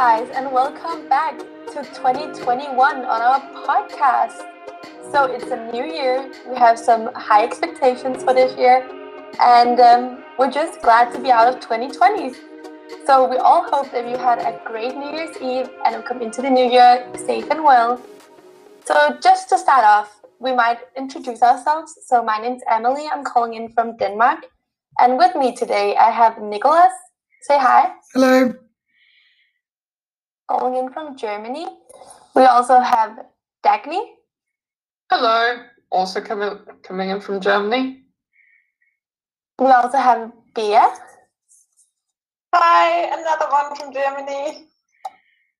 guys, and welcome back to 2021 on our podcast. So, it's a new year. We have some high expectations for this year, and um, we're just glad to be out of 2020. So, we all hope that you had a great New Year's Eve and come into the new year safe and well. So, just to start off, we might introduce ourselves. So, my name's Emily. I'm calling in from Denmark. And with me today, I have Nicholas. Say hi. Hello. Calling in from Germany. We also have Dagny. Hello. Also coming coming in from Germany. We also have Bea. Hi, another one from Germany.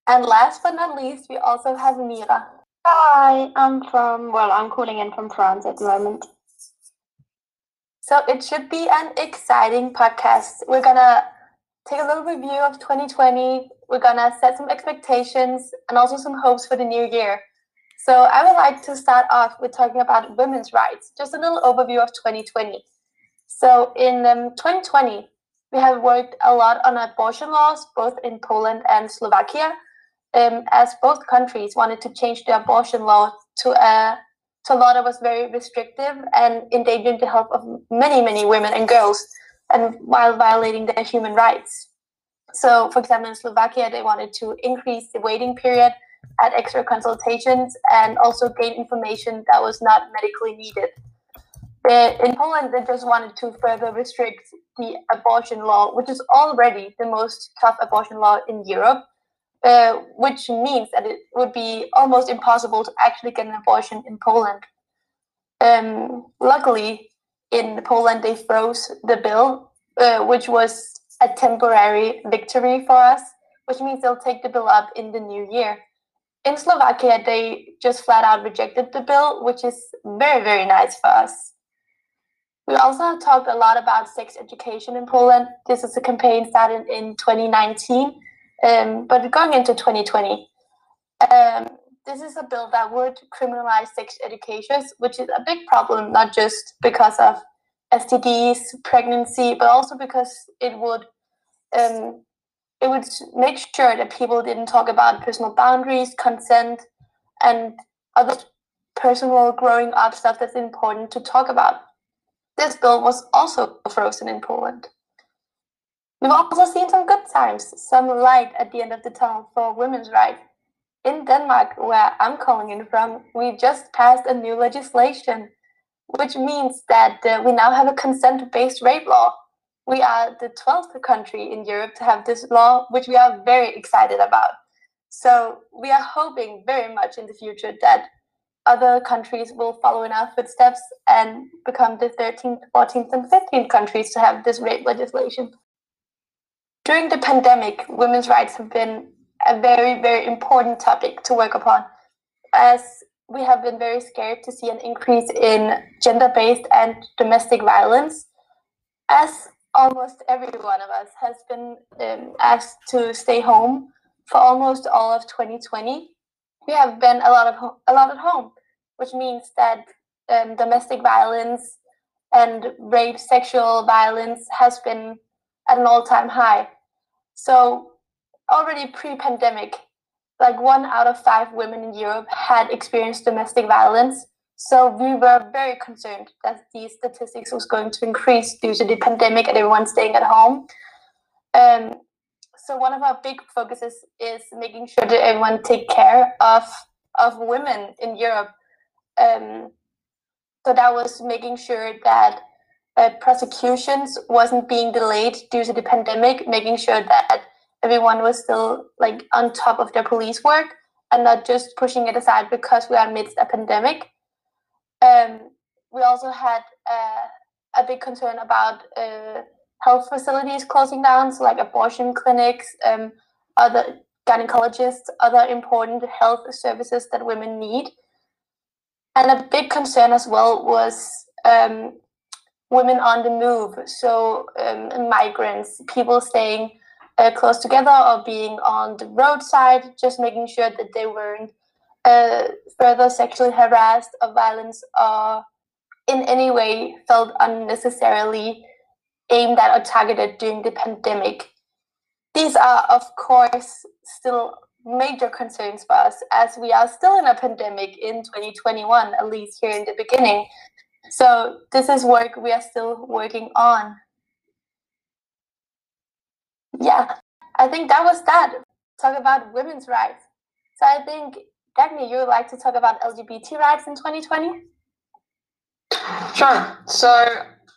And last but not least, we also have Mira. Hi, I'm from, well, I'm calling in from France at the moment. So it should be an exciting podcast. We're gonna take a little review of 2020. We're gonna set some expectations and also some hopes for the new year. So I would like to start off with talking about women's rights, just a little overview of 2020. So in um, 2020, we have worked a lot on abortion laws, both in Poland and Slovakia, um, as both countries wanted to change the abortion law to a to a law that was very restrictive and endangering the health of many, many women and girls, and while violating their human rights. So, for example, in Slovakia, they wanted to increase the waiting period, add extra consultations, and also gain information that was not medically needed. in Poland, they just wanted to further restrict the abortion law, which is already the most tough abortion law in Europe, uh, which means that it would be almost impossible to actually get an abortion in Poland. Um, luckily, in Poland, they froze the bill, uh, which was a temporary victory for us, which means they'll take the bill up in the new year. In Slovakia, they just flat out rejected the bill, which is very, very nice for us. We also talked a lot about sex education in Poland. This is a campaign started in 2019 um, but going into 2020, um, this is a bill that would criminalize sex education, which is a big problem, not just because of STDs, pregnancy, but also because it would um, it would make sure that people didn't talk about personal boundaries, consent, and other personal growing up stuff that's important to talk about. This bill was also frozen in Poland. We've also seen some good times, some light at the end of the tunnel for women's rights. In Denmark, where I'm calling in from, we just passed a new legislation, which means that uh, we now have a consent based rape law. We are the 12th country in Europe to have this law, which we are very excited about. So we are hoping very much in the future that other countries will follow in our footsteps and become the 13th, 14th, and 15th countries to have this rape legislation. During the pandemic, women's rights have been a very, very important topic to work upon, as we have been very scared to see an increase in gender based and domestic violence, as almost every one of us has been um, asked to stay home for almost all of 2020. We have been a lot of ho- a lot at home, which means that um, domestic violence and rape, sexual violence has been at an all-time high. So already pre-pandemic, like one out of five women in Europe had experienced domestic violence. So we were very concerned that these statistics was going to increase due to the pandemic and everyone staying at home. Um, so one of our big focuses is making sure that everyone take care of of women in Europe. Um, so that was making sure that uh, prosecutions wasn't being delayed due to the pandemic, making sure that everyone was still like on top of their police work and not just pushing it aside because we are amidst a pandemic. Um, we also had uh, a big concern about uh, health facilities closing down, so like abortion clinics, um, other gynecologists, other important health services that women need. And a big concern as well was um, women on the move, so um, migrants, people staying uh, close together or being on the roadside, just making sure that they weren't uh, further sexually harassed or violence or in any way felt unnecessarily aimed at or targeted during the pandemic. these are, of course, still major concerns for us as we are still in a pandemic in 2021, at least here in the beginning. So this is work we are still working on. Yeah, I think that was that. Talk about women's rights. So I think, Dagny, you would like to talk about LGBT rights in 2020? Sure. So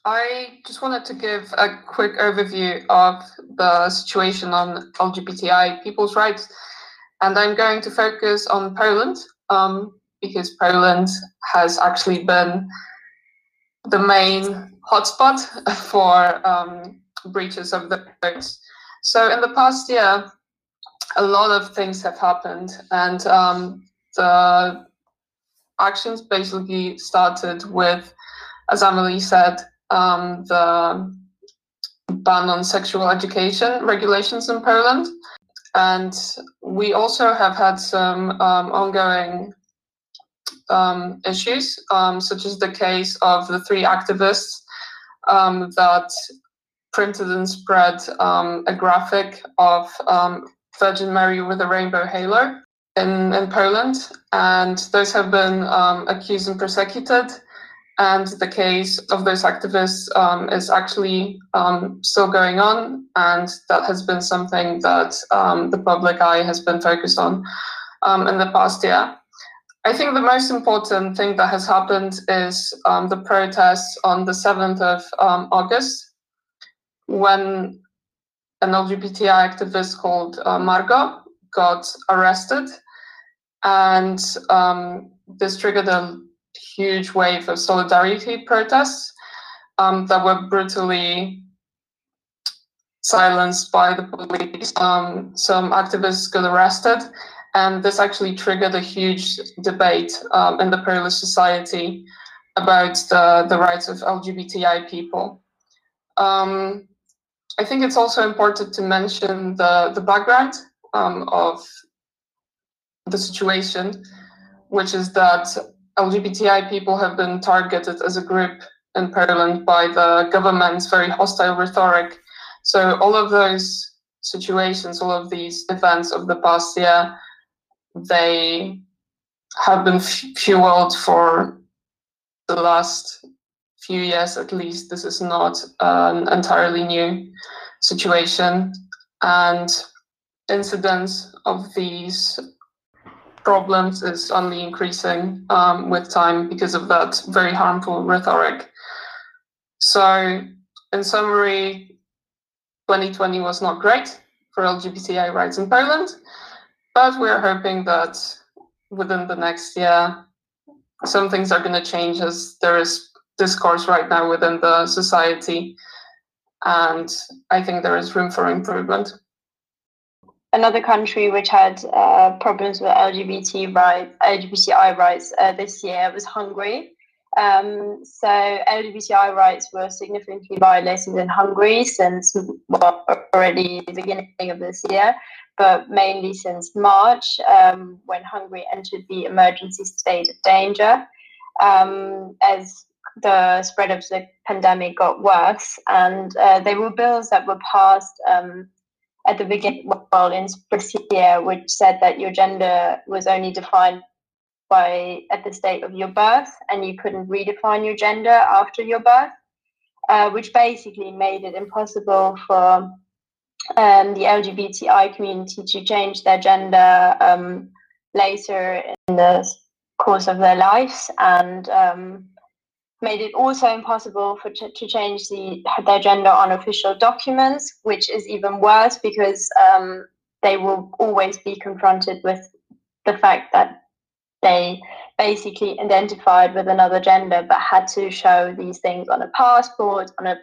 I just wanted to give a quick overview of the situation on LGBTI people's rights. And I'm going to focus on Poland um, because Poland has actually been the main hotspot for um, breaches of the rights. So in the past year, a lot of things have happened, and um, the actions basically started with, as Amelie said, um, the ban on sexual education regulations in Poland. And we also have had some um, ongoing um, issues, um, such as the case of the three activists um, that printed and spread um, a graphic of Virgin Mary with a rainbow halo in, in Poland. And those have been accused and prosecuted and the case of those activists um, is actually um, still going on, and that has been something that um, the public eye has been focused on um, in the past year. I think the most important thing that has happened is um, the protests on the 7th of um, August, when an LGBTI activist called uh, Margot got arrested, and this triggered a huge wave of solidarity protests um, that were brutally silenced by the police. Um, some activists got arrested, and this actually triggered a huge debate um, in the Polish society about the, the rights of LGBTI people. Um, I think it's also important to mention the, the background um, of the situation, which is that LGBTI people have been targeted as a group in Poland by the government's very hostile rhetoric. So all of those situations, all of these events of the past year, they have been fueled for the last few years at least. This is not an entirely new situation. And incidence of these problems is only increasing um, with time because of that very harmful rhetoric. So, in summary, 2020 was not great for LGBTI rights in Poland, but we're hoping that within the next year, some things are going to change as there is discourse right now within the society. And I think there is room for improvement another country which had uh, problems with LGBT rights, LGBTI rights uh, this year was Hungary. Um, so LGBTI rights were significantly violated in Hungary since well, already the beginning of this year, but mainly since March um, when Hungary entered the emergency state of danger. Um, as the spread of the pandemic got worse, and uh, there were bills that were passed um, at the beginning, well, in Sparcia, which said that your gender was only defined by at the state of your birth, and you couldn't redefine your gender after your birth, uh, which basically made it impossible for um, the LGBTI community to change their gender um, later in the course of their lives, and um, made it also impossible for to change the, their gender on official documents, which is even worse because um, they will always be confronted with the fact that they basically identified with another gender but had to show these things on a passport, on a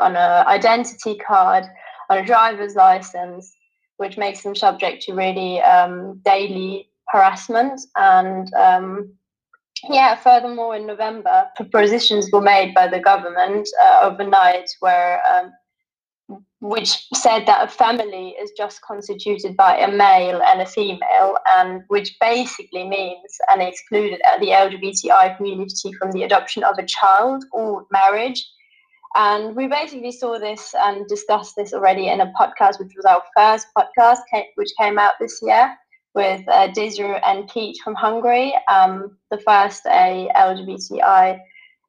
on a identity card, on a driver's license, which makes them subject to really um, daily harassment and um, yeah, furthermore, in November, propositions were made by the government uh, overnight where um, which said that a family is just constituted by a male and a female, and which basically means and excluded the LGBTI community from the adoption of a child or marriage. And we basically saw this and discussed this already in a podcast, which was our first podcast, which came out this year with uh, and Pete from Hungary. Um, the first, a LGBTI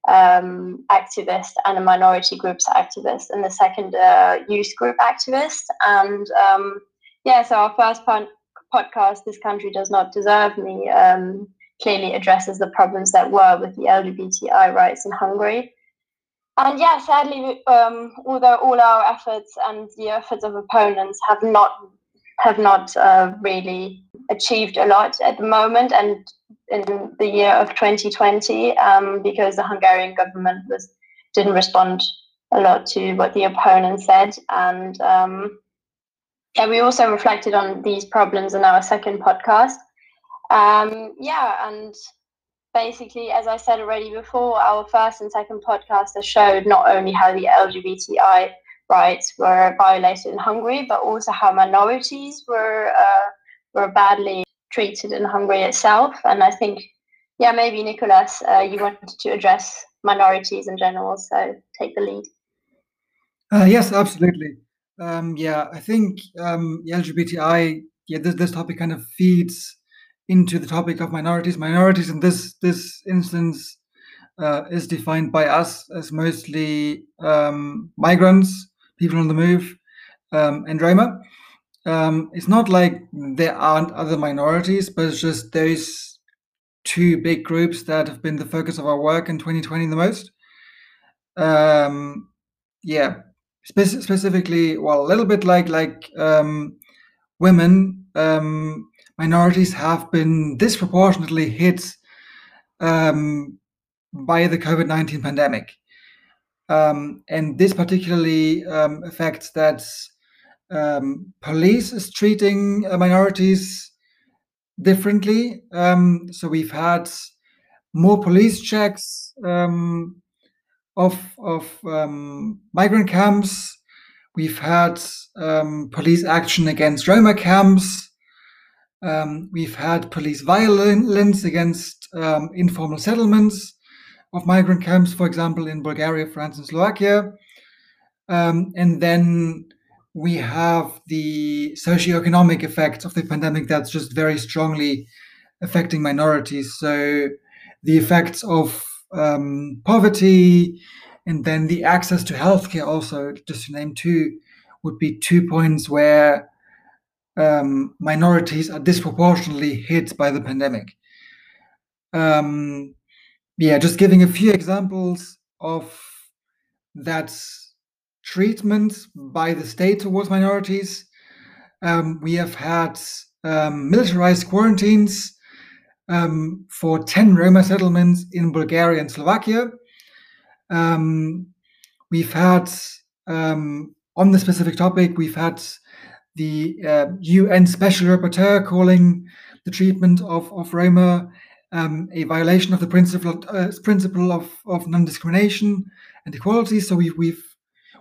um, activist and a minority groups activist, and the second, a youth group activist. And um, yeah, so our first po- podcast, This Country Does Not Deserve Me, um, clearly addresses the problems that were with the LGBTI rights in Hungary. And yeah, sadly, um, although all our efforts and the efforts of opponents have not have not uh, really achieved a lot at the moment, and in the year of 2020, um, because the Hungarian government was didn't respond a lot to what the opponent said, and um, yeah, we also reflected on these problems in our second podcast. Um, yeah, and basically, as I said already before, our first and second podcast showed not only how the LGBTI rights were violated in Hungary, but also how minorities were uh, were badly treated in Hungary itself. And I think, yeah, maybe Nicholas, uh, you wanted to address minorities in general, so take the lead. Uh, yes, absolutely. Um, yeah, I think um, LGBTI, yeah, this, this topic kind of feeds into the topic of minorities. Minorities in this this instance uh, is defined by us as mostly um, migrants, people on the move, um, and Roma. Um, it's not like there aren't other minorities, but it's just those two big groups that have been the focus of our work in 2020 the most. Um, yeah, Spe- specifically, well, a little bit like like um, women um, minorities have been disproportionately hit um, by the COVID 19 pandemic. Um, and this particularly um, affects that um, police is treating uh, minorities differently. Um, so we've had more police checks um, of, of migrant camps. We've had police action against Roma camps. Um, we've had police violence against um, informal settlements of migrant camps, for example, in Bulgaria, France, and Slovakia. Um, and then we have the socioeconomic effects of the pandemic that's just very strongly affecting minorities. So the effects of um, poverty and then the access to healthcare, also, just to name two, would be two points where um, minorities are disproportionately hit by the pandemic. Um, yeah, just giving a few examples of that treatment by the state towards minorities. Um, we have had um, militarized quarantines um, for 10 Roma settlements in Bulgaria and Slovakia. Um, we've had, um, on the specific topic, we've had the uh, UN Special Rapporteur calling the treatment of, of Roma um, a violation of the principle uh, principle of, of non-discrimination and equality. So we've we've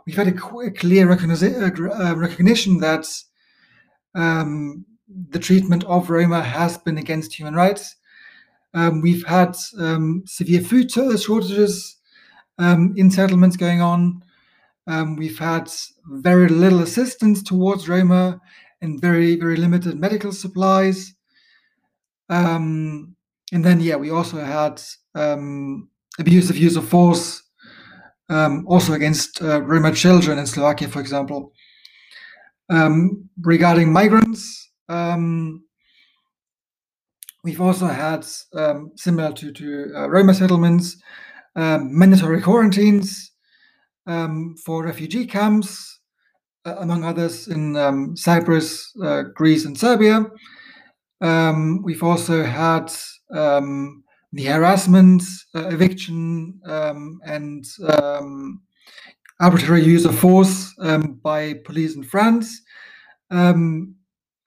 we've had a, a clear recognition, uh, recognition that um, the treatment of Roma has been against human rights. Um, we've had um, severe food shortages um, in settlements going on. Um, we've had very little assistance towards Roma and very, very limited medical supplies. Um, and then, yeah, we also had um, abusive use of force, um, also against uh, Roma children in Slovakia, for example. Um, regarding migrants, um, we've also had, similar to, to uh, Roma settlements, mandatory quarantines um, for refugee camps, uh, among others in um, Cyprus, uh, Greece, and Serbia. Um, we've also had um, the harassment, uh, eviction, um, and um, arbitrary use of force by police in France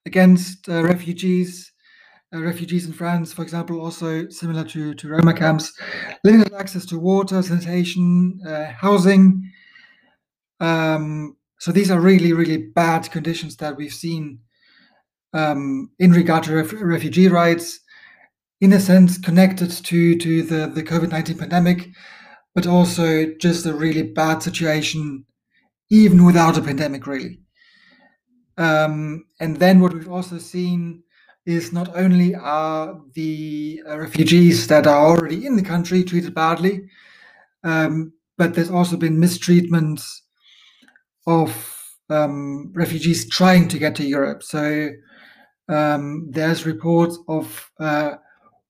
against uh, refugees. Uh, refugees in France, for example, also similar to, to Roma camps, limited access to water, sanitation, uh, housing. Um, so these are really, really bad conditions that we've seen um, in regard to ref- refugee rights, in a sense connected to to the the COVID nineteen pandemic, but also just a really bad situation, even without a pandemic, really. Um, and then what we've also seen is not only are the uh, refugees that are already in the country treated badly, um, but there's also been mistreatment of um, refugees trying to get to Europe. So um, there's reports of uh,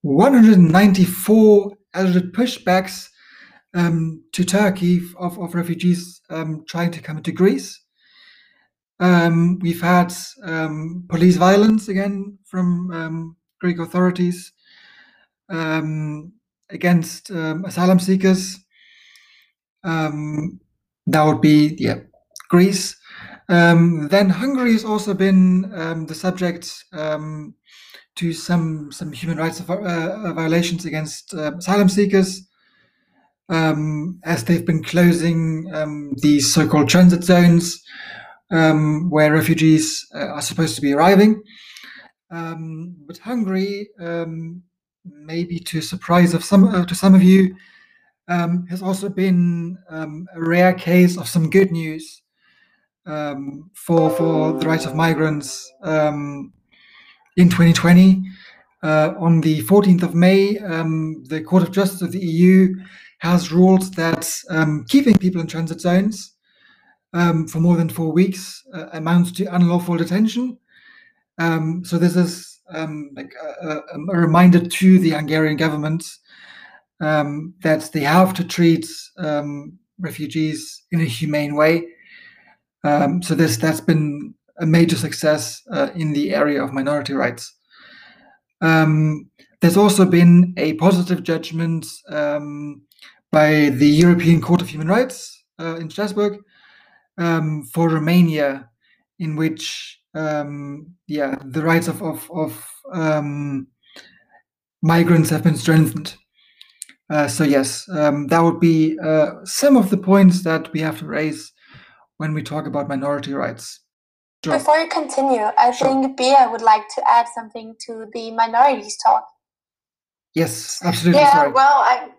194 alleged pushbacks um, to Turkey of, of refugees um, trying to come into Greece. Um, we've had um, police violence again from um, Greek authorities against um, asylum seekers. That would be yeah, Greece. Then Hungary has also been the subject to some some human rights uh, violations against uh, asylum seekers. Um, as they've been closing um, these so-called transit zones um, where refugees uh, are supposed to be arriving. Um, but Hungary, um, maybe to surprise of some uh, to some of you, um, has also been um, a rare case of some good news um, for for the rights of migrants in 2020. Uh, on the 14th of May, the Court of Justice of the EU has ruled that keeping people in transit zones um, for more than four weeks uh, amounts to unlawful detention. Um, so this is um, like a, a, a, reminder to the Hungarian government um, that they have to treat um, refugees in a humane way. Um, so this that's been a major success uh, in the area of minority rights. there's also been a positive judgment by the European Court of Human Rights uh, in Strasbourg, um, for Romania, in which um, yeah the rights of of, of um, migrants have been strengthened. Uh, so yes, um, that would be uh, some of the points that we have to raise when we talk about minority rights. Sure. Before you continue, I sure. think Bea would like to add something to the minorities talk. Yes, absolutely. Yeah, sorry. well, I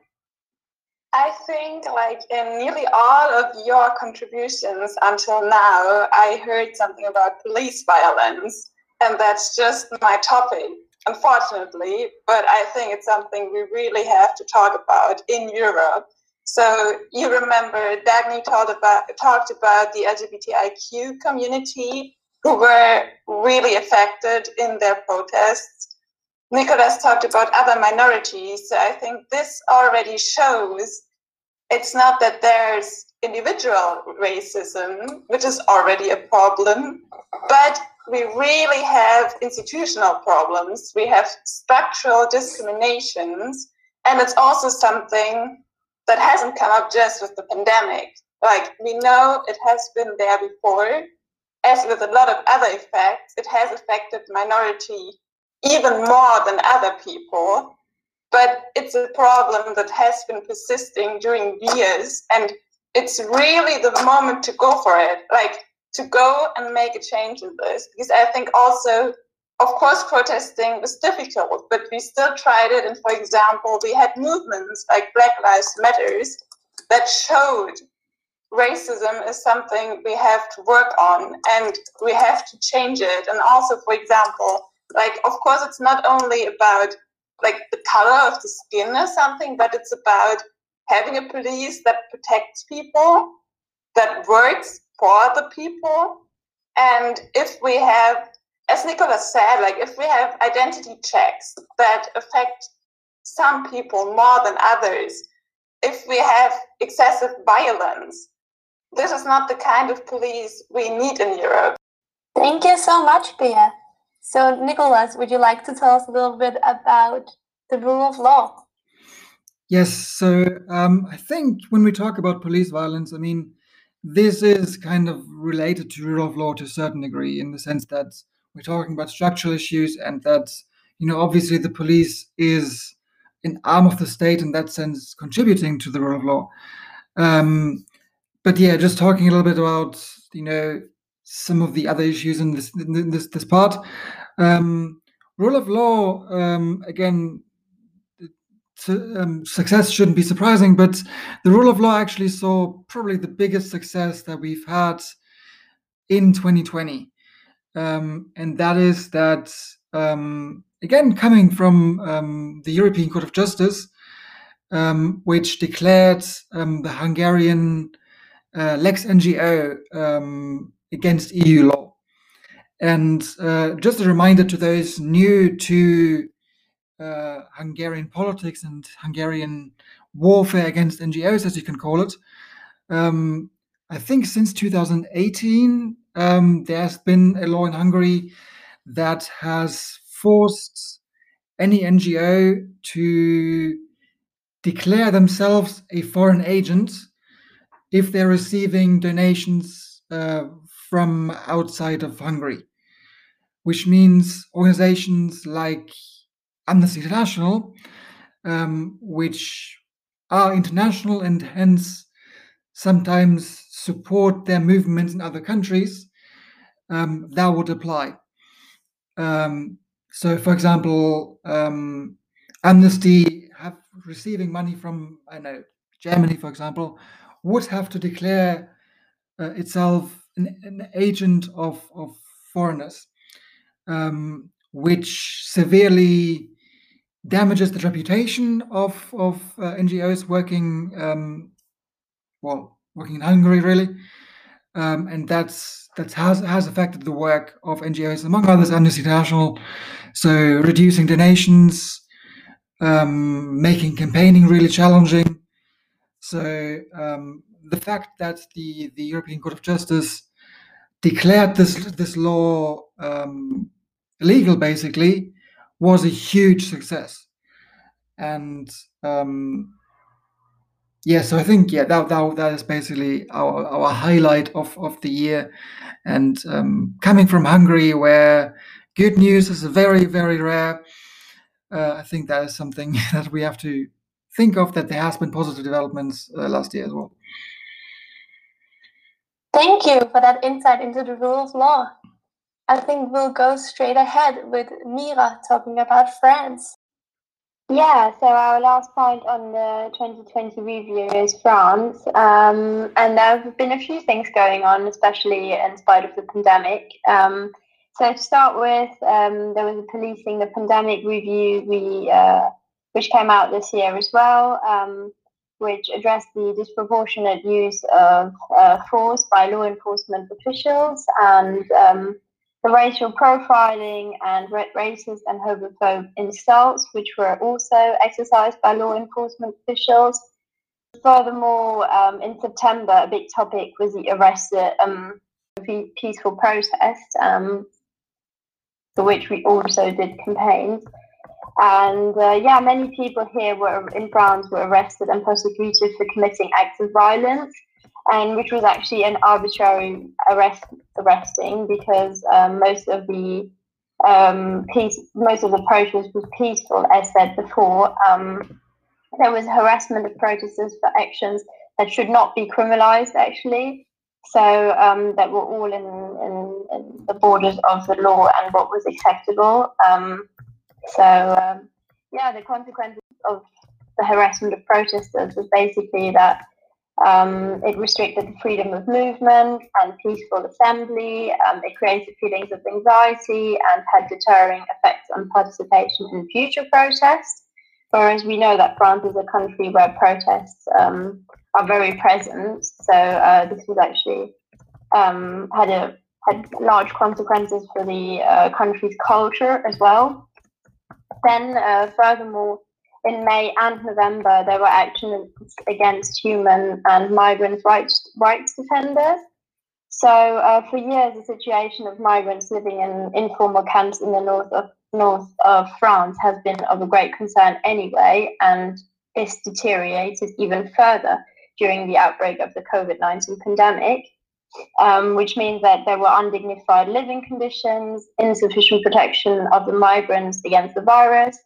I think, like in nearly all of your contributions until now, I heard something about police violence, and that's just my topic, unfortunately. But I think it's something we really have to talk about in Europe. So you remember Dagny talked about talked about the LGBTIQ community who were really affected in their protests. Nicholas talked about other minorities. So I think this already shows it's not that there's individual racism, which is already a problem, but we really have institutional problems. We have structural discriminations, and it's also something that hasn't come up just with the pandemic. Like we know it has been there before, as with a lot of other effects, it has affected minority even more than other people. But it's a problem that has been persisting during years, and it's really the moment to go for it. Like to go and make a change in this, because I think also of course, protesting was difficult, but we still tried it. And for example, we had movements like Black Lives Matters that showed racism is something we have to work on and we have to change it. And also, for example, like, of course, it's not only about like the color of the skin or something, but it's about having a police that protects people, that works for the people. And if we have, as Nicholas said, like if we have identity checks that affect some people more than others, if we have excessive violence, this is not the kind of police we need in Europe. Thank you so much, Bea. So, Nicholas, would you like to tell us a little bit about the rule of law? Yes. So, um, I think when we talk about police violence, I mean, this is kind of related to rule of law to a certain degree in the sense that we're talking about structural issues and that, you know, obviously the police is an arm of the state in that sense, contributing to the rule of law. Um, but yeah, just talking a little bit about, you know, some of the other issues in this in this this part. Um, rule of law, um, again, um, success shouldn't be surprising, but the rule of law actually saw probably the biggest success that we've had in 2020. Um, and that is that, um, again, coming from um, the European Court of Justice, um, which declared um, the Hungarian uh, Lex NGO against EU law. And uh, just a reminder to those new to uh, Hungarian politics and Hungarian warfare against NGOs, as you can call it. Um, I think since 2018, um, there's been a law in Hungary that has forced any NGO to declare themselves a foreign agent if they're receiving donations uh, from outside of Hungary, which means organizations like Amnesty International, um, which are international and hence sometimes support their movements in other countries, um, that would apply. Um, so, for example, um, Amnesty have receiving money from I know Germany, for example, would have to declare uh, itself an, an, agent of of foreigners, um, which severely damages the reputation of of uh, NGOs working um, well working in Hungary really, um, and that's that has has affected the work of NGOs among others Amnesty International, so reducing donations, um, making campaigning really challenging. So um, the fact that the the European Court of Justice declared this this law um, illegal basically was a huge success. And um, yeah, so I think yeah that that, that is basically our, our highlight of, of the year. And um, coming from Hungary, where good news is very very rare, uh, I think that is something that we have to think of. That there has been positive developments uh, last year as well. Thank you for that insight into the rule of law. I think we'll go straight ahead with Mira talking about France. Yeah, so our last point on the 2020 review is France. Um, and there have been a few things going on, especially in spite of the pandemic. Um, so to start with, um, there was a policing the pandemic review, we, uh, which came out this year as well, um, which addressed the disproportionate use of uh, force by law enforcement officials and um, the racial profiling and racist and homophobic insults, which were also exercised by law enforcement officials. Furthermore, um, in September, a big topic was the arrest of um, peaceful protest, um, for which we also did campaigns. And uh, yeah, many people here were in France were arrested and prosecuted for committing acts of violence and which was actually an arbitrary arrest arresting because um, most of the um, peace, most of the protest was peaceful, as said before. Um, there was harassment of protesters for actions that should not be criminalized, actually. So um, that were all in, in, in, the borders of the law and what was acceptable. Um, so um, yeah, the consequences of the harassment of protesters was basically that um, it restricted the freedom of movement and peaceful assembly. Um, it created feelings of anxiety and had deterring effects on participation in future protests. Whereas we know that France is a country where protests um, are very present, so uh, this was actually um, had a had large consequences for the uh, country's culture as well. Then, uh, furthermore, in May and November, there were actions against human and migrant rights, rights defenders. So, uh, for years, the situation of migrants living in informal camps in the north of north of France has been of a great concern anyway, and this deteriorated even further during the outbreak of the COVID 19 pandemic, um, which means that there were undignified living conditions, insufficient protection of the migrants against the virus,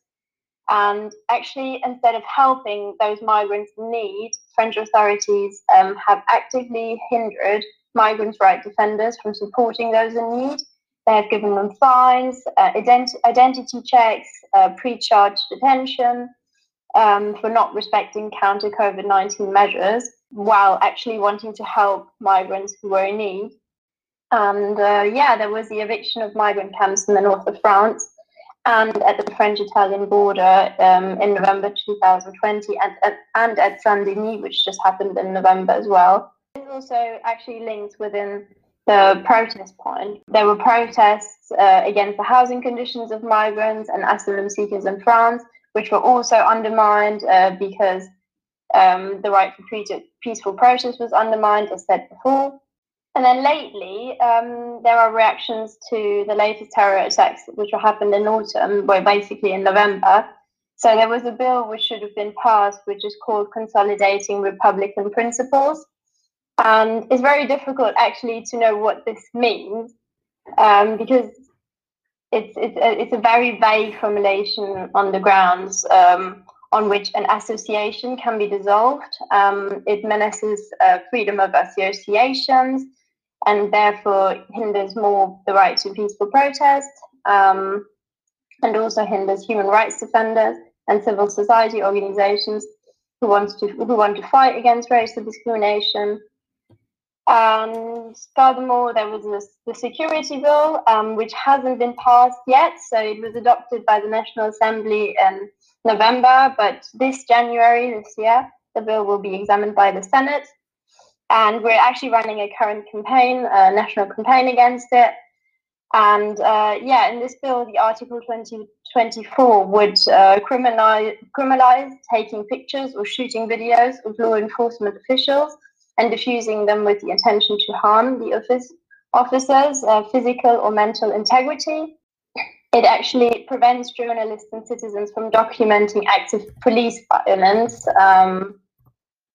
and actually, instead of helping those migrants in need, French authorities um, have actively hindered migrants' right defenders from supporting those in need. They have given them fines, uh, ident- identity checks, uh, pre charge detention, um, for not respecting counter COVID 19 measures while actually wanting to help migrants who were in need. And uh, yeah, there was the eviction of migrant camps in the north of France and at the French Italian border um, in November 2020, and, and, at Saint Denis, which just happened in November as well. It's also actually linked within the protest point. There were protests uh, against the housing conditions of migrants and asylum seekers in France, which were also undermined uh, because um, the right for peaceful protest was undermined, as said before. And then lately, um, there are reactions to the latest terror attacks, which happened in autumn, well, basically in November. So there was a bill which should have been passed, which is called Consolidating Republican Principles. And it's very difficult actually to know what this means um, because it's, it's, a, it's a very vague formulation on the grounds um, on which an association can be dissolved. Um, it menaces uh, freedom of associations and therefore hinders more the right to peaceful protest um, and also hinders human rights defenders and civil society organizations who want to who want to fight against racial discrimination. And furthermore, there was this, the security bill, um, which hasn't been passed yet. So it was adopted by the National Assembly in November, but this January this year, the bill will be examined by the Senate and we're actually running a current campaign, a national campaign against it. And uh, yeah, in this bill, the Article 2024 would uh, criminalize, criminalize taking pictures or shooting videos of law enforcement officials and diffusing them with the intention to harm the office, officers' uh, physical or mental integrity. It actually prevents journalists and citizens from documenting acts of police violence. Um,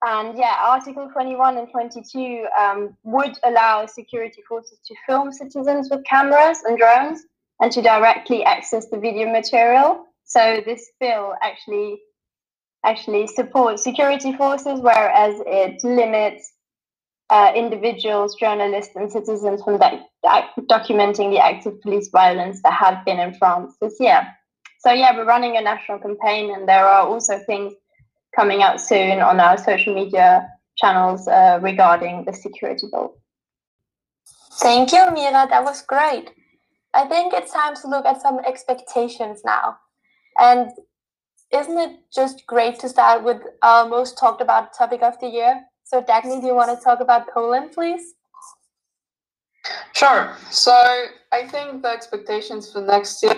and yeah, Article 21 and 22 um, would allow security forces to film citizens with cameras and drones and to directly access the video material. So this bill actually actually supports security forces, whereas it limits uh, individuals, journalists, and citizens from doc- documenting the active police violence that have been in France this year. So yeah, we're running a national campaign, and there are also things coming out soon on our social media channels uh, regarding the security bill. Thank you, Mira. That was great. I think it's time to look at some expectations now. And isn't it just great to start with our most talked about topic of the year? So, Dagny, do you want to talk about Poland, please? Sure. So, I think the expectations for next year,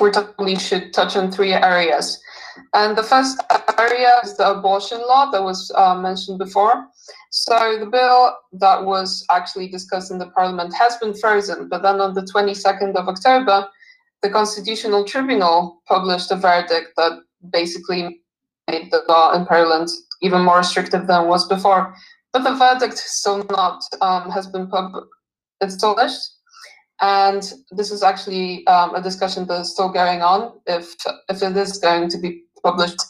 we totally should touch on three areas. And the first area is the abortion law that was uh, mentioned before. So the bill that was actually discussed in the parliament has been frozen, but then on the 22nd of October, the Constitutional Tribunal published a verdict that basically made the law in Poland even more restrictive than it was before. But the verdict still not um, has been pub- it's published, and this is actually um, a discussion that is still going on if if it is going to be published.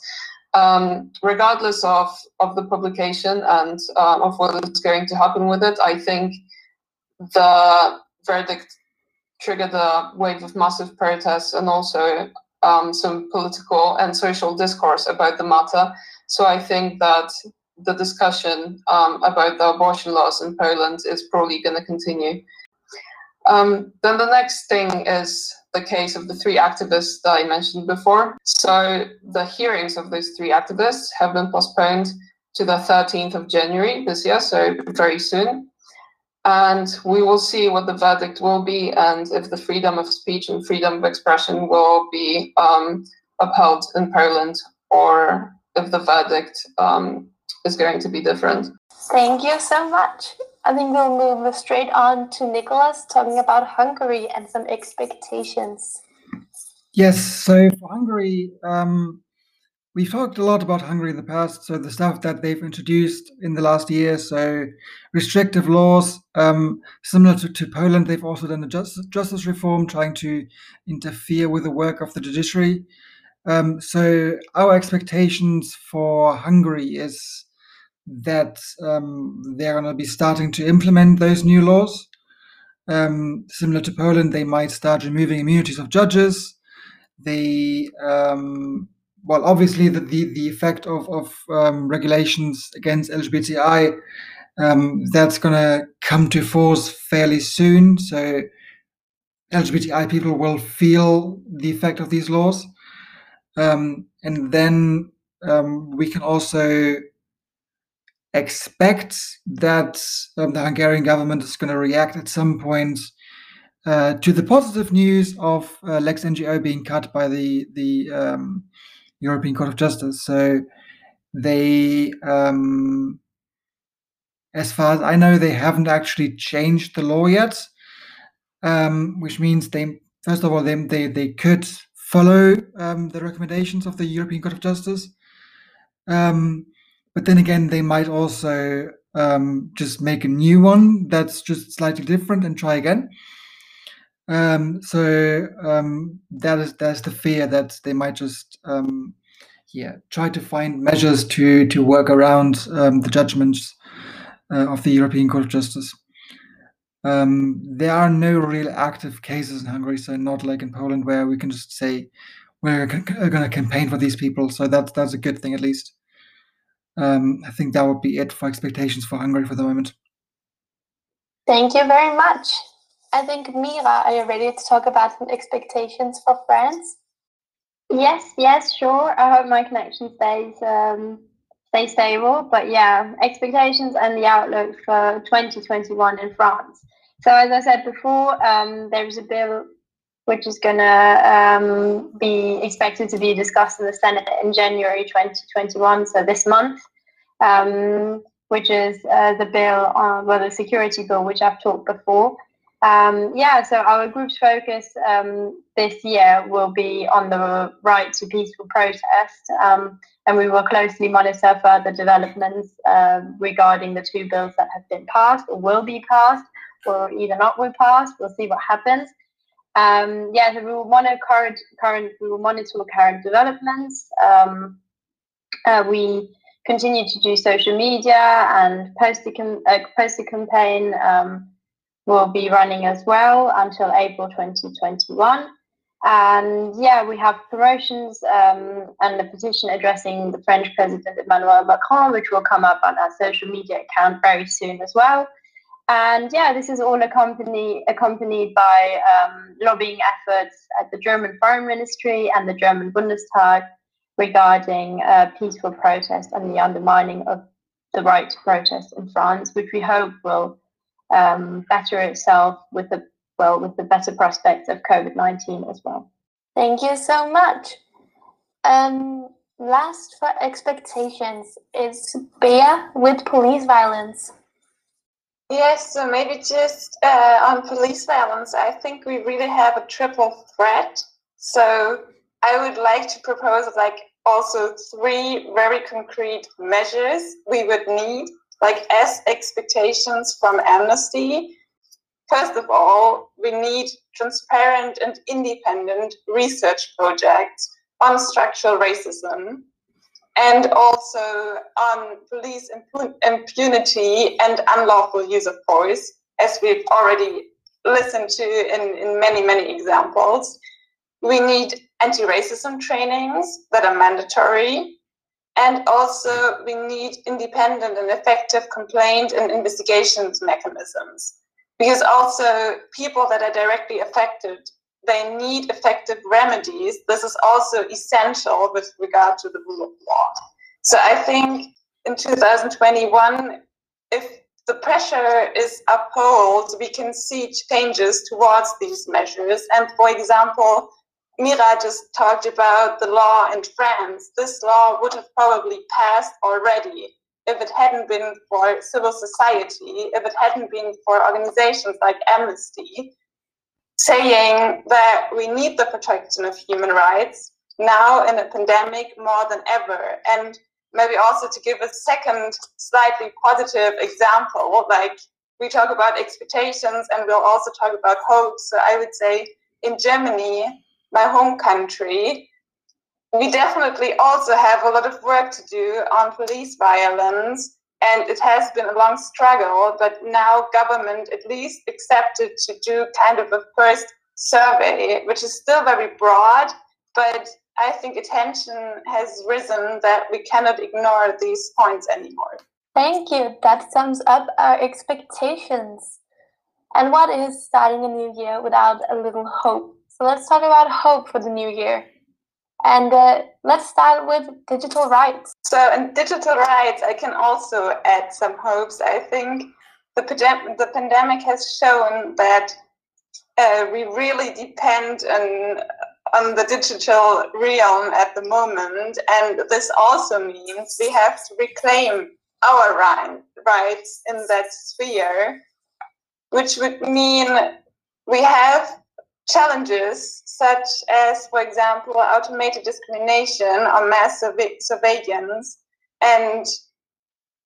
Um, regardless of of the publication and uh, of what is going to happen with it i think the verdict triggered a wave of massive protests and also um, some political and social discourse about the matter. So i think that the discussion um, about the abortion laws in poland is probably going to continue um, then the next thing is the case of the three activists that I mentioned before. So the hearings of those three activists have been postponed to the 13th of January this year, so very soon. And we will see what the verdict will be and if the freedom of speech and freedom of expression will be um, upheld in Poland or if the verdict um, is going to be different. Thank you so much. I think we'll move straight on to Nicholas talking about Hungary and some expectations. Yes, so for Hungary, um, we've talked a lot about Hungary in the past. So the stuff that they've introduced in the last year, so restrictive laws, um, similar to, to Poland, they've also done a justice, justice reform, trying to interfere with the work of the judiciary. Um, so our expectations for Hungary is that um, they're going to be starting to implement those new laws. Um, similar to Poland, they might start removing immunities of judges. They um, well, obviously, the, the, the effect of, of um, regulations against LGBTI um, that's going to come to force fairly soon. So LGBTI people will feel the effect of these laws. Um, and then we can also expect that um, the Hungarian government is going to react at some point uh, to the positive news of uh, Lex NGO being cut by the the um, European Court of Justice. So they, um, as far as I know, they haven't actually changed the law yet, um, which means they first of all they they, they could follow um, the recommendations of the European Court of Justice. Um, but then again, they might also um, just make a new one that's just slightly different and try again. Um, so um, that is that's the fear that they might just um, yeah try to find measures to to work around um, the judgments uh, of the European Court of Justice. Um, there are no real active cases in Hungary, so not like in Poland where we can just say we're going to campaign for these people. So that's that's a good thing at least. Um, I think that would be it for expectations for Hungary for the moment. Thank you very much. I think Mira, are you ready to talk about some expectations for France? Yes, yes, sure. I hope my connection stays um, stay stable. But yeah, expectations and the outlook for 2021 in France. So as I said before, um, there is a bill which is going to um, be expected to be discussed in the Senate in January 2021, so this month, um, which is uh, the bill, on, well, the security bill, which I've talked before. Um, yeah, so our group's focus um, this year will be on the right to peaceful protest, um, and we will closely monitor further developments uh, regarding the two bills that have been passed or will be passed, or either not will pass. We'll see what happens. Um, yeah, so we will monitor current, current we will monitor current developments. Um, uh, we continue to do social media and post a, uh, post a campaign. Um, will be running as well until April 2021. And yeah, we have promotions um, and a petition addressing the French President Emmanuel Macron, which will come up on our social media account very soon as well. And yeah, this is all accompanied accompanied by um, lobbying efforts at the German Foreign Ministry and the German Bundestag regarding uh, peaceful protest and the undermining of the right to protest in France, which we hope will um, better itself with the well with the better prospects of COVID nineteen as well. Thank you so much. Um, last for expectations is Bea with police violence. Yes, so maybe just uh, on police violence, I think we really have a triple threat. So I would like to propose like also three very concrete measures we would need like as expectations from Amnesty. First of all, we need transparent and independent research projects on structural racism and also on police impunity and unlawful use of force, as we've already listened to in, in many, many examples. We need anti racism trainings that are mandatory. And also, we need independent and effective complaint and investigations mechanisms. Because also, people that are directly affected, they need effective remedies. This is also essential with regard to the rule of law. So I think in 2021, if the pressure is upheld, we can see changes towards these measures. And for example, Mira just talked about the law in France. This law would have probably passed already if it hadn't been for civil society, if it hadn't been for organizations like Amnesty saying that we need the protection of human rights now in a pandemic more than ever. And maybe also to give a second slightly positive example, like we talk about expectations and we'll also talk about hopes. So I would say in Germany, my home country, we definitely also have a lot of work to do on police violence. And it has been a long struggle, but now government at least accepted to do kind of a first survey, which is still very broad, but I think attention has risen that we cannot ignore these points anymore. Thank you. That sums up our expectations. And what is starting a new year without a little hope? So let's talk about hope for the new year. And uh, let's start with digital rights. So, in digital rights, I can also add some hopes. I think the, the pandemic has shown that uh, we really depend on, on the digital realm at the moment. And this also means we have to reclaim our right, rights in that sphere, which would mean we have challenges such as, for example, automated discrimination or mass surveillance. And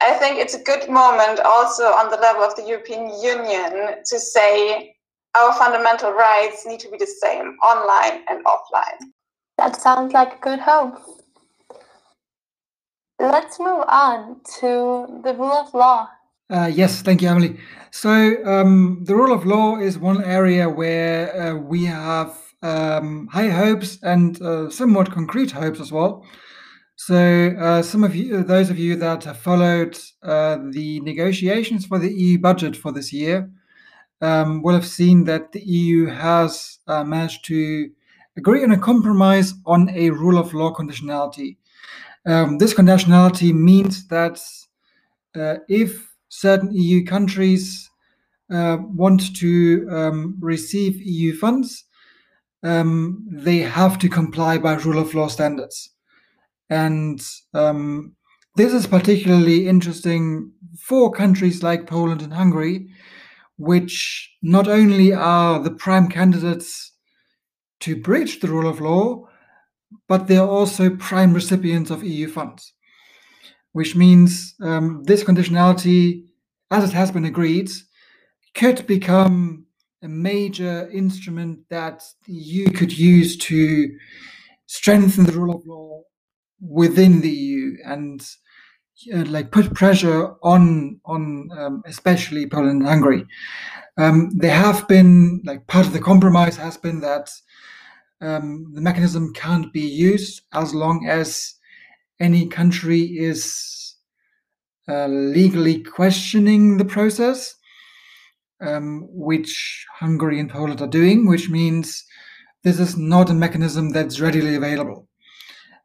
I think it's a good moment also on the level of the European Union to say our fundamental rights need to be the same online and offline. That sounds like a good hope. Let's move on to the rule of law. Uh, yes, thank you, Emily. So, um, the rule of law is one area where uh, we have um, high hopes and uh, somewhat concrete hopes as well. So, uh, some of you, those of you that have followed uh, the negotiations for the EU budget for this year, um, will have seen that the EU has uh, managed to agree on a compromise on a rule of law conditionality. Um, this conditionality means that if certain EU countries uh, want to um, receive EU funds, um, they have to comply by rule of law standards. And um, this is particularly interesting for countries like Poland and Hungary, which not only are the prime candidates to breach the rule of law, but they're also prime recipients of EU funds, which means um, this conditionality, as it has been agreed, could become a major instrument that EU could use to strengthen the rule of law within the EU and uh, like put pressure on on um, especially Poland and Hungary. Um, there have been like part of the compromise has been that um, the mechanism can't be used as long as any country is uh, legally questioning the process, um, which Hungary and Poland are doing, which means this is not a mechanism that's readily available.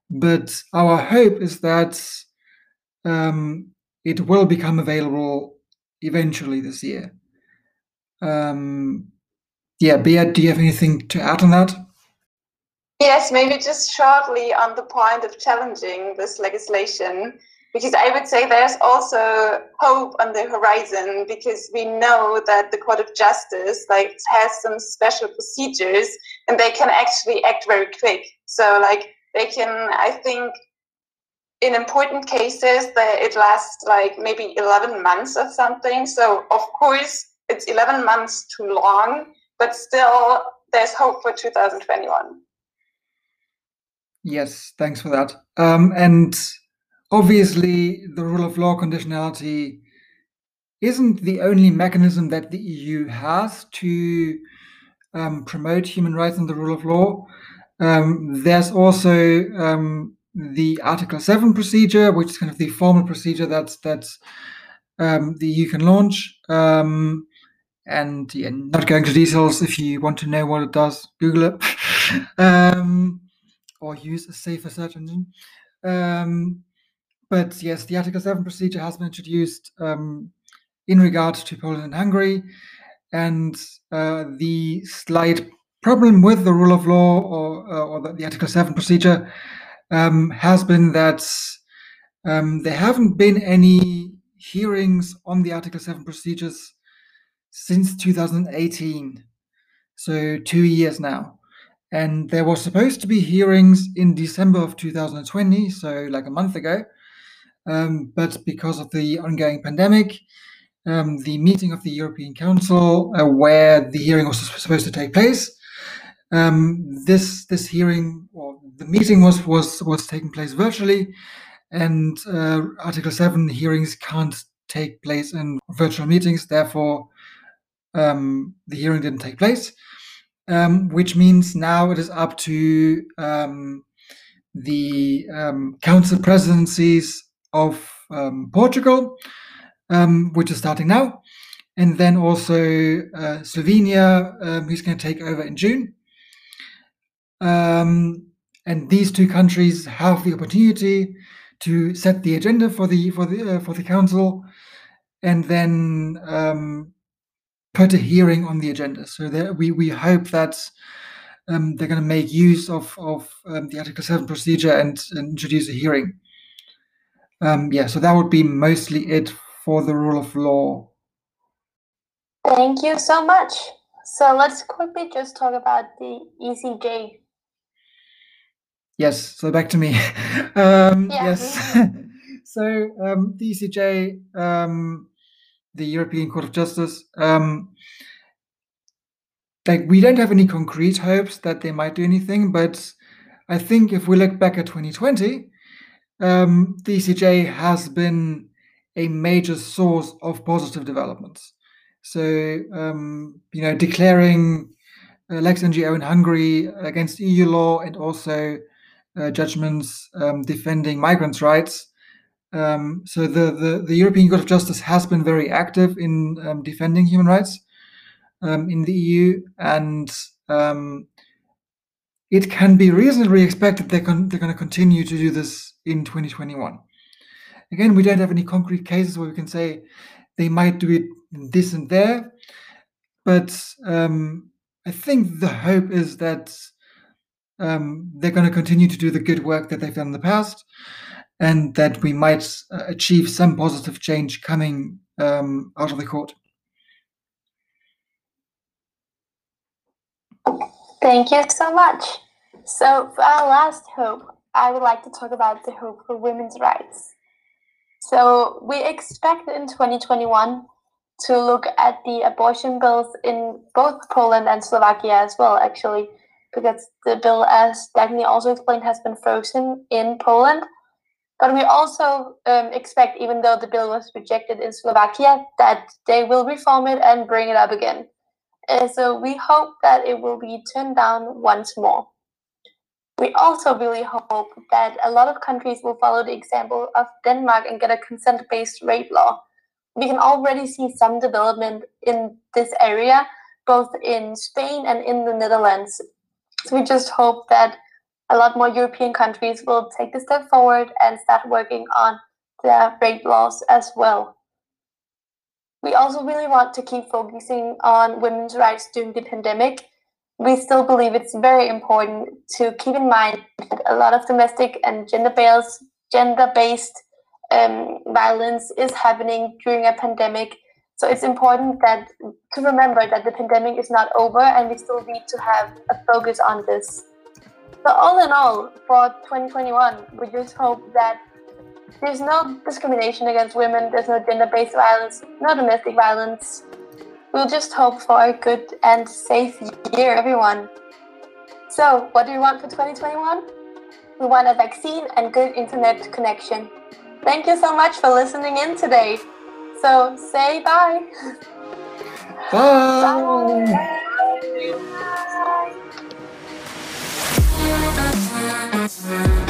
But our hope is that um, it will become available eventually this year. Um, yeah, Beat, do you have anything to add on that? Yes, maybe just shortly on the point of challenging this legislation, because I would say there's also hope on the horizon because we know that the Court of Justice like has some special procedures and they can actually act very quick. So like they can, I think, in important cases that it lasts like maybe 11 months or something so of course it's 11 months too long but still there's hope for 2021 yes thanks for that um, and obviously the rule of law conditionality isn't the only mechanism that the eu has to um, promote human rights and the rule of law um, there's also um, the Article 7 procedure, which is kind of the formal procedure that that um, the EU can launch. Um, and yeah, not going into details. If you want to know what it does, Google it, or use a safer search engine. Um, but yes, the Article 7 procedure has been introduced um, in regard to Poland and Hungary, and uh, the slight problem with the rule of law or, uh, or the, the Article 7 procedure um, has been that um, there haven't been any hearings on the Article 7 procedures since 2018. So, two years now. And there was supposed to be hearings in December of 2020, so like a month ago. Um, but because of the ongoing pandemic, um, the meeting of the European Council, uh, where the hearing was supposed to take place, um, this this hearing or the meeting was was was taking place virtually, and uh, Article Seven hearings can't take place in virtual meetings. Therefore, um, the hearing didn't take place, um, which means now it is up to um, the um, council presidencies of um, Portugal, um, which is starting now, and then also uh, Slovenia, um, who's going to take over in June. And these two countries have the opportunity to set the agenda for the for the uh, for the council, and then put a hearing on the agenda. So that we we hope that um, they're going to make use of of um, the Article Seven procedure and, and introduce a hearing. Um, yeah, so that would be mostly it for the rule of law. Thank you so much. So let's quickly just talk about the ECJ Yes, so back to me. um, Yeah. Yes. so um, the ECJ, um, the European Court of Justice, um, like we don't have any concrete hopes that they might do anything, but I think if we look back at 2020, um, the ECJ has been a major source of positive developments. So, um, you know, declaring uh, Lex NGO in Hungary against EU law and also uh, judgments um, defending migrants' rights. Um, so the, the, the European Court of Justice has been very active in um, defending human rights um, in the EU, and um, it can be reasonably expected they're, con- they're going to continue to do this in 2021. Again, we don't have any concrete cases where we can say they might do it this and there, but um, I think the hope is that um, they're going to continue to do the good work that they've done in the past, and that we might uh, achieve some positive change coming um, out of the court. Thank you so much. So, for our last hope, I would like to talk about the hope for women's rights. So, we expect in 2021 to look at the abortion bills in both Poland and Slovakia as well, actually, because the bill, as Dagny also explained, has been frozen in Poland. But we also um, expect, even though the bill was rejected in Slovakia, that they will reform it and bring it up again. Uh, so we hope that it will be turned down once more. We also really hope that a lot of countries will follow the example of Denmark and get a consent based rape law. We can already see some development in this area, both in Spain and in the Netherlands. So we just hope that a lot more European countries will take the step forward and start working on their rape laws as well. We also really want to keep focusing on women's rights during the pandemic. We still believe it's very important to keep in mind that a lot of domestic and gender-based gender-based um, violence is happening during a pandemic. So it's important that to remember that the pandemic is not over, and we still need to have a focus on this. So all in all, for 2021, we just hope that there's no discrimination against women, there's no gender based violence, no domestic violence. We'll just hope for a good and safe year, everyone. So, what do we want for 2021? We want a vaccine and good internet connection. Thank you so much for listening in today. So, say bye. Bye. Bye. Yeah.